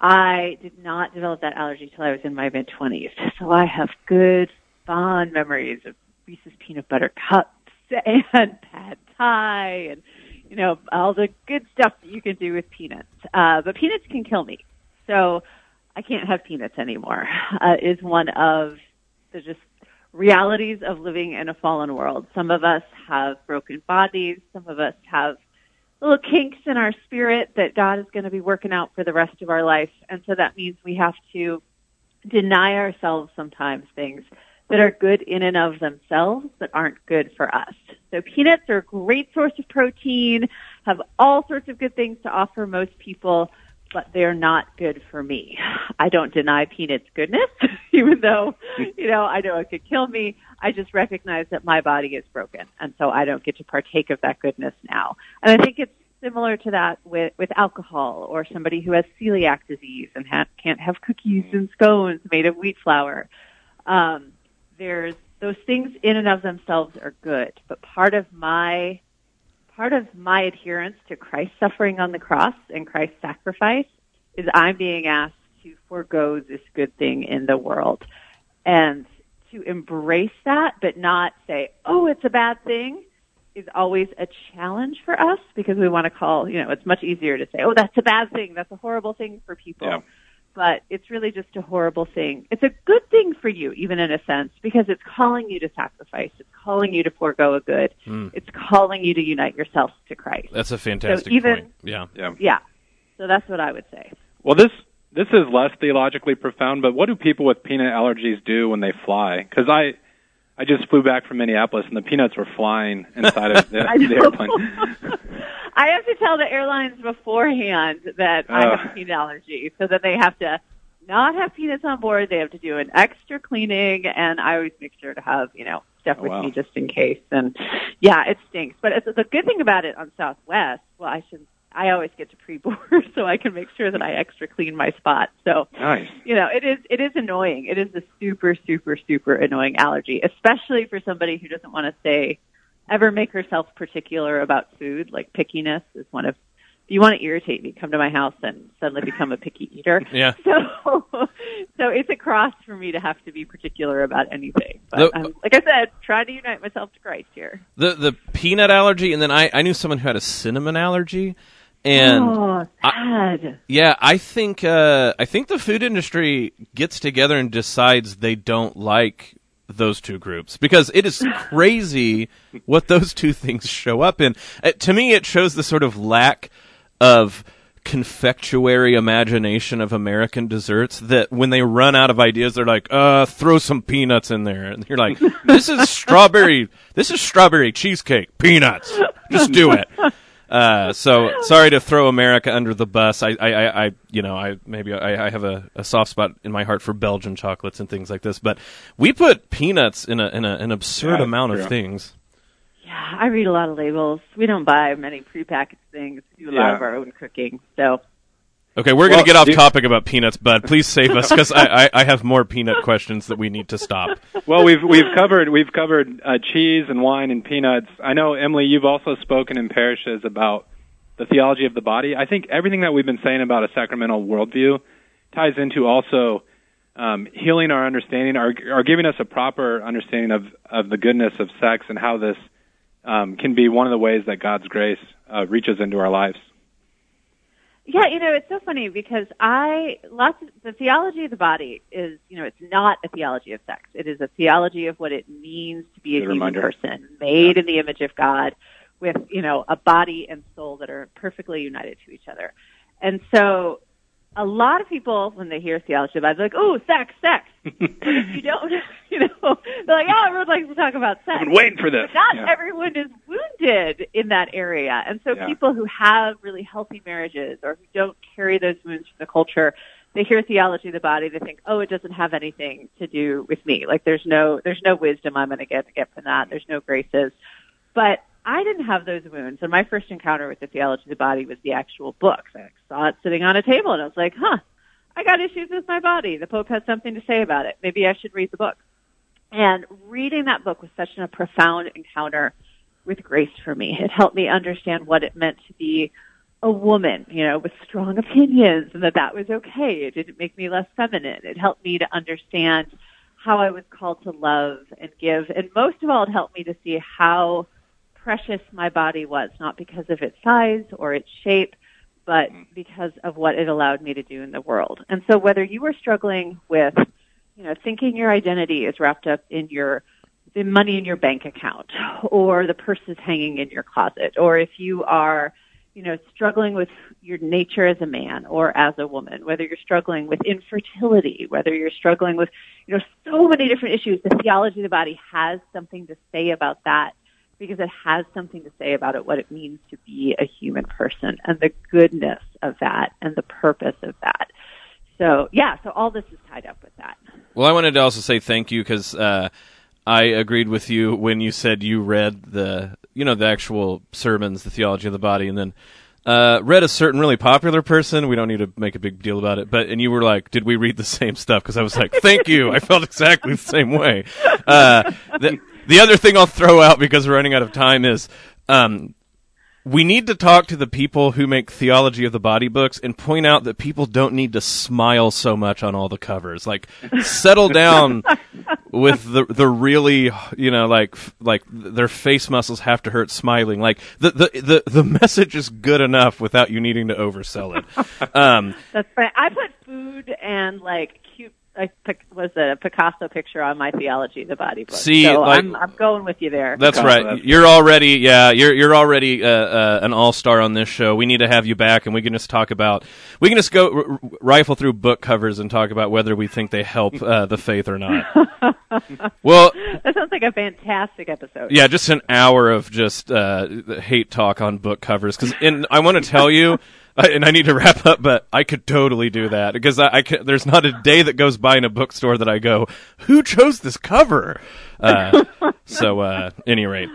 I did not develop that allergy until I was in my mid 20s. So I have good, fond memories of Reese's peanut butter cups and pad thai and you know, all the good stuff that you can do with peanuts. Uh, but peanuts can kill me. So I can't have peanuts anymore, uh, is one of the just realities of living in a fallen world. Some of us have broken bodies. Some of us have little kinks in our spirit that God is going to be working out for the rest of our life. And so that means we have to deny ourselves sometimes things that are good in and of themselves but aren't good for us. So peanuts are a great source of protein, have all sorts of good things to offer most people, but they're not good for me. I don't deny peanuts goodness, even though, you know, I know it could kill me. I just recognize that my body is broken, and so I don't get to partake of that goodness now. And I think it's similar to that with, with alcohol or somebody who has celiac disease and ha- can't have cookies and scones made of wheat flour. Um, there's those things in and of themselves are good, but part of my part of my adherence to Christ's suffering on the cross and Christ's sacrifice is I'm being asked to forego this good thing in the world and to embrace that but not say, "Oh, it's a bad thing." is always a challenge for us because we want to call, you know, it's much easier to say, "Oh, that's a bad thing. That's a horrible thing for people." Yeah. But it's really just a horrible thing. It's a good thing for you, even in a sense, because it's calling you to sacrifice. It's calling you to forego a good. Mm. It's calling you to unite yourself to Christ. That's a fantastic so even, point. Yeah. Yeah. Yeah. So that's what I would say. Well, this this is less theologically profound, but what do people with peanut allergies do when they fly? Because I I just flew back from Minneapolis and the peanuts were flying inside of the, I the airplane. I have to tell the airlines beforehand that I have a peanut allergy, so that they have to not have peanuts on board. They have to do an extra cleaning, and I always make sure to have you know stuff Oh, with wow. me just in case. And yeah, it stinks. But it's, the good thing about it on Southwest, well, I should. I always get to pre-board, so I can make sure that I extra clean my spot. So Nice. you know, it is it is annoying. It is a super super super annoying allergy, especially for somebody who doesn't want to say ever make herself particular about food. Like pickiness is one of. If you want to irritate me, come to my house and suddenly become a picky eater. Yeah. So, so it's a cross for me to have to be particular about anything. But The- um, like I said, trying to unite myself to Christ here. The the peanut allergy, and then I I knew someone who had a cinnamon allergy, and oh, sad. yeah, I think uh, I think the food industry gets together and decides they don't like those two groups because it is crazy what those two things show up in. Uh, to me, it shows the sort of lack of confectuary imagination of American desserts that when they run out of ideas, they're like, uh, throw some peanuts in there. And you're like, this is strawberry, this is strawberry cheesecake, peanuts. Just do it. Uh, so sorry to throw America under the bus. I, I, I, I you know, I maybe I, I have a, a soft spot in my heart for Belgian chocolates and things like this, but we put peanuts in a in a, an absurd Yeah, amount of things. Yeah, I read a lot of labels. We don't buy many prepackaged things. We do a lot of our own cooking. So Okay, we're Well, gonna get off topic about peanuts, bud. Please save us because I, I, I have more peanut questions that we need to stop. Well, we've we've covered we've covered uh, cheese and wine and peanuts. I know Emily, you've also spoken in parishes about the theology of the body. I think everything that we've been saying about a sacramental worldview ties into also um, healing our understanding, or, or giving us a proper understanding of of the goodness of sex and how this um, can be one of the ways that God's grace uh, reaches into our lives. Yeah, you know, it's so funny because I lots of the theology of the body is, you know, it's not a theology of sex. It is a theology of what it means to be a Good human reminder. person, made in the image of God, with you know a body and soul that are perfectly united to each other. And so, a lot of people when they hear theology of the body, they're like, "Oh, sex, sex." But if you don't, you know, they're like, "Oh, everyone likes to talk about sex." I've been waiting for this. But not Yeah. everyone is wounded in that area. And so Yeah. people who have really healthy marriages or who don't carry those wounds from the culture, they hear theology of the body, they think, oh, it doesn't have anything to do with me. Like there's no, there's no wisdom I'm going to get, get from that. There's no graces. But I didn't have those wounds. And my first encounter with the theology of the body was the actual book. I saw it sitting on a table and I was like, huh, I got issues with my body. The Pope has something to say about it. Maybe I should read the book. And reading that book was such a profound encounter with grace for me. It helped me understand what it meant to be a woman, you know, with strong opinions and that that was okay. It didn't make me less feminine. It helped me to understand how I was called to love and give. And most of all, it helped me to see how precious my body was, not because of its size or its shape, but mm-hmm. because of what it allowed me to do in the world. And so whether you are struggling with, you know, thinking your identity is wrapped up in your the money in your bank account or the purses hanging in your closet or if you are you know struggling with your nature as a man or as a woman whether you're struggling with infertility whether you're struggling with you know so many different issues the theology of the body has something to say about that because it has something to say about it what it means to be a human person and the goodness of that and the purpose of that so yeah so all this is tied up with that Well, I wanted to also say thank you because uh, I agreed with you when you said you read the, you know, the actual sermons, the theology of the body, and then uh, read a certain really popular person. We don't need to make a big deal about it, but and you were like, "Did we read the same stuff?" Because I was like, "Thank you." I felt exactly the same way. Uh, the, the other thing I'll throw out because we're running out of time is. Um, We need to talk to the people who make theology of the body books and point out that people don't need to smile so much on all the covers. Like, settle down with the the really, you know, like like their face muscles have to hurt smiling. Like the the the, the message is good enough without you needing to oversell it. Um, That's right. I put food and like cute. Like, pic- was a Picasso picture on my theology of the body book. See, so like- I'm, I'm going with you there. That's right. You're already, yeah, you're you're already uh, uh, an all star on this show. We need to have you back, and we can just talk about, we can just go r- r- rifle through book covers and talk about whether we think they help uh, the faith or not. well, that sounds like a fantastic episode. yeah, just an hour of just uh, hate talk on book covers. Because, and I want to tell you. I- And I need to wrap up, but I could totally do that because I, I could, there's not a day that goes by in a bookstore that I go, "Who chose this cover?" Uh, so, uh, any rate,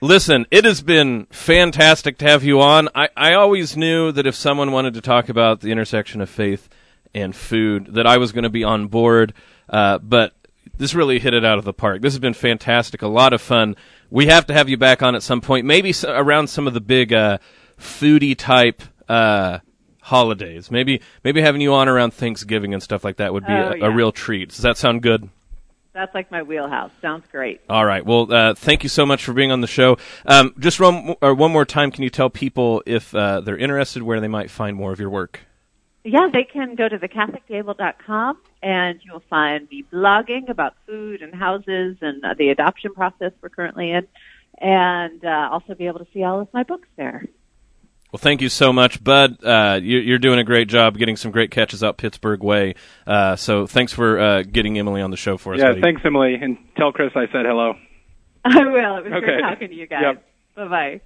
listen, it has been fantastic to have you on. I, I always knew that if someone wanted to talk about the intersection of faith and food, that I was going to be on board. Uh, but this really hit it out of the park. This has been fantastic, a lot of fun. We have to have you back on at some point, maybe s- around some of the big uh, foodie type uh, holidays. Maybe maybe having you on around Thanksgiving and stuff like that would be Oh, a, yeah. a real treat. Does that sound good? That's like my wheelhouse. Sounds great. All right. Well, uh, thank you so much for being on the show. Um, just one, or one more time, can you tell people if uh, they're interested where they might find more of your work? Yeah, they can go to thecatholictable.com and you'll find me blogging about food and houses and uh, the adoption process we're currently in, and uh, also be able to see all of my books there. Well, thank you so much, Bud. Uh, you, you're doing a great job getting some great catches out Pittsburgh way. Uh, so thanks for uh, getting Emily on the show for us. Yeah, buddy. thanks, Emily, and tell Chris I said hello. I will. It was Okay. great talking to you guys. Yep. Bye bye.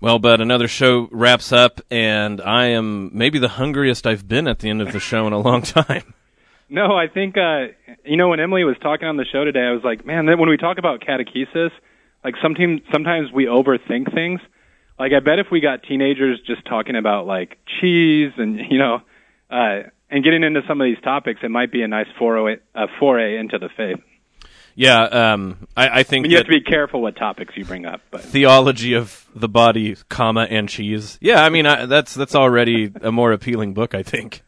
Well, Bud, another show wraps up, and I am maybe the hungriest I've been at the end of the show in a long time. No, I think uh you know when Emily was talking on the show today, I was like, man, when we talk about catechesis, like sometimes sometimes we overthink things. Like I bet if we got teenagers just talking about like cheese and you know, uh and getting into some of these topics, it might be a nice foray, uh, foray into the faith. Yeah, um, I, I I think mean, you have to be careful what topics you bring up, but theology of the body, comma and cheese. Yeah, I mean I, that's that's already a more appealing book, I think.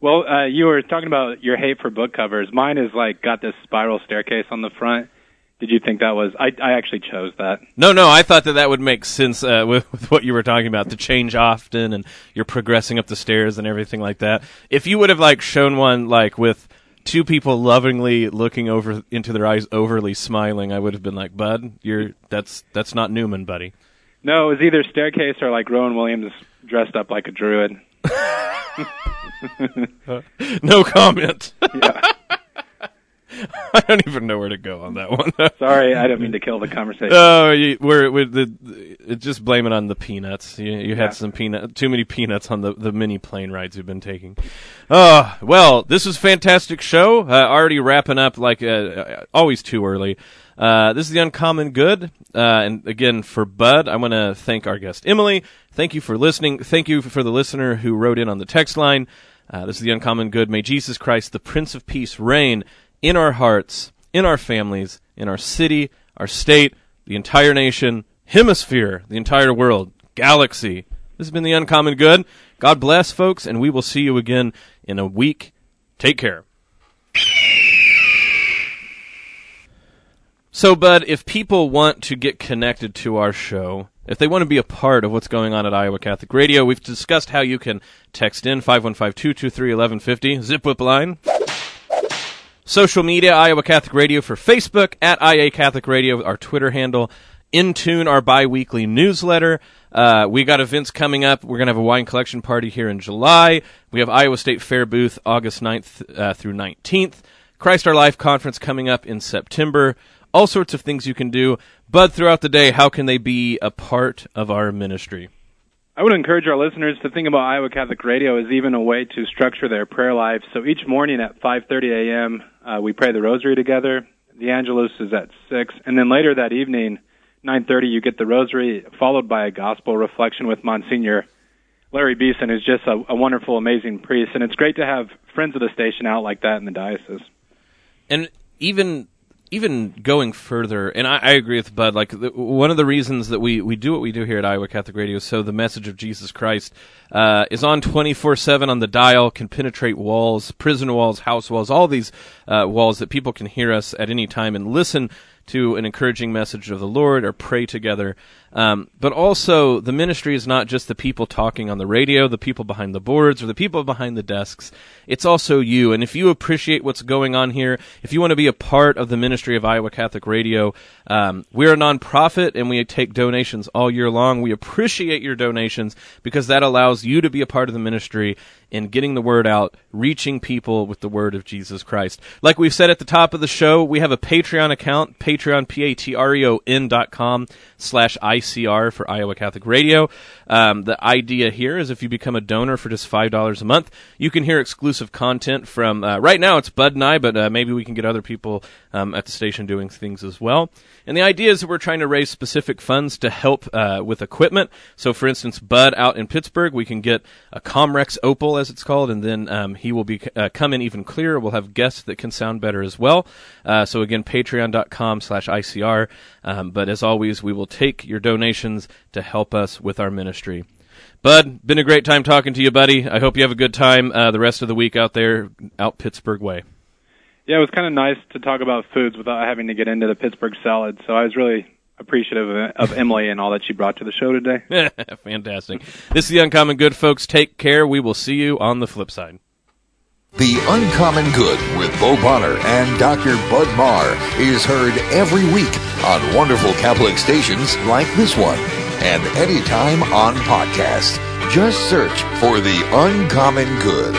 Well, uh, you were talking about your hate for book covers. Mine is like got this spiral staircase on the front. Did you think that was? I I actually chose that. No, no, I thought that that would make sense uh, with, with what you were talking about. The change often, and you're progressing up the stairs and everything like that. If you would have like shown one like with two people lovingly looking over into their eyes, overly smiling, I would have been like, "Bud, you're that's that's not Newman, buddy." No, it was either staircase or like Rowan Williams dressed up like a druid. no comment. Yeah. I don't even know where to go on that one. Sorry, I didn't mean to kill the conversation. Oh, you, we're, we're the, just blame it on the peanuts. You, you Yeah. had some peanut, too many peanuts on the, the mini plane rides you've been taking. Oh, well, this was a fantastic show. Uh, already wrapping up like uh, uh, always too early. Uh, this is the uncommon good, uh, and again for Bud, I want to thank our guest Emily. Thank you for listening. Thank you for the listener who wrote in on the text line. Uh, this is the uncommon good. May Jesus Christ, the Prince of Peace, reign in our hearts, in our families, in our city, our state, the entire nation, hemisphere, the entire world, galaxy. This has been the uncommon good. God bless, folks, and we will see you again in a week. Take care. So, Bud, if people want to get connected to our show, if they want to be a part of what's going on at Iowa Catholic Radio, we've discussed how you can text in 515-223-1150, Zipwhip line. Social media, Iowa Catholic Radio for Facebook, at IA Catholic Radio, our Twitter handle. In Tune, our bi-weekly newsletter. Uh, we got events coming up. We're going to have a wine collection party here in July. We have Iowa State Fair booth August 9th uh, through 19th. Christ Our Life conference coming up in September. All sorts of things you can do. But throughout the day, how can they be a part of our ministry? I would encourage our listeners to think about Iowa Catholic Radio as even a way to structure their prayer life. So each morning at 5:30 a.m., uh, we pray the Rosary together. The Angelus is at six, and then later that evening, 9:30, you get the Rosary followed by a Gospel reflection with Monsignor Larry Beeson, who's just a, a wonderful, amazing priest. And it's great to have friends of the station out like that in the diocese. And even even going further, and I, I agree with Bud. Like the, one of the reasons that we, we do what we do here at Iowa Catholic Radio is so the message of Jesus Christ uh, is on twenty four seven on the dial, can penetrate walls, prison walls, house walls, all these uh, walls that people can hear us at any time and listen to an encouraging message of the Lord or pray together. Um, but also, the ministry is not just the people talking on the radio, the people behind the boards, or the people behind the desks. It's also you. And if you appreciate what's going on here, if you want to be a part of the ministry of Iowa Catholic Radio, um, we're a nonprofit and we take donations all year long. We appreciate your donations because that allows you to be a part of the ministry in getting the word out, reaching people with the word of Jesus Christ. Like we've said at the top of the show, we have a Patreon account, Patreon, P-A-T-R-E-O-N dot com slash ICR for Iowa Catholic Radio. Um, the idea here is if you become a donor for just $5 a month, you can hear exclusive content from, uh, right now it's Bud and I, but uh, maybe we can get other people um, at the station doing things as well. And the idea is that we're trying to raise specific funds to help uh, with equipment. So, for instance, Bud out in Pittsburgh, we can get a Comrex Opal, as it's called, and then um, he will be uh, come in even clearer. We'll have guests that can sound better as well. Uh, so again, patreon.com slash ICR. Um, but as always, we will take your donations to help us with our ministry. Bud, been a great time talking to you, buddy. I hope you have a good time uh, the rest of the week out there, out Pittsburgh way. Yeah, it was kind of nice to talk about foods without having to get into the Pittsburgh salad. So I was really appreciative of, of Emily and all that she brought to the show today. Fantastic. This is the Uncommon Good, folks. Take care. We will see you on the flip side. The Uncommon Good with Bo Bonner and Dr. Bud Marr is heard every week on wonderful Catholic stations like this one and anytime on podcast. Just search for The Uncommon Good.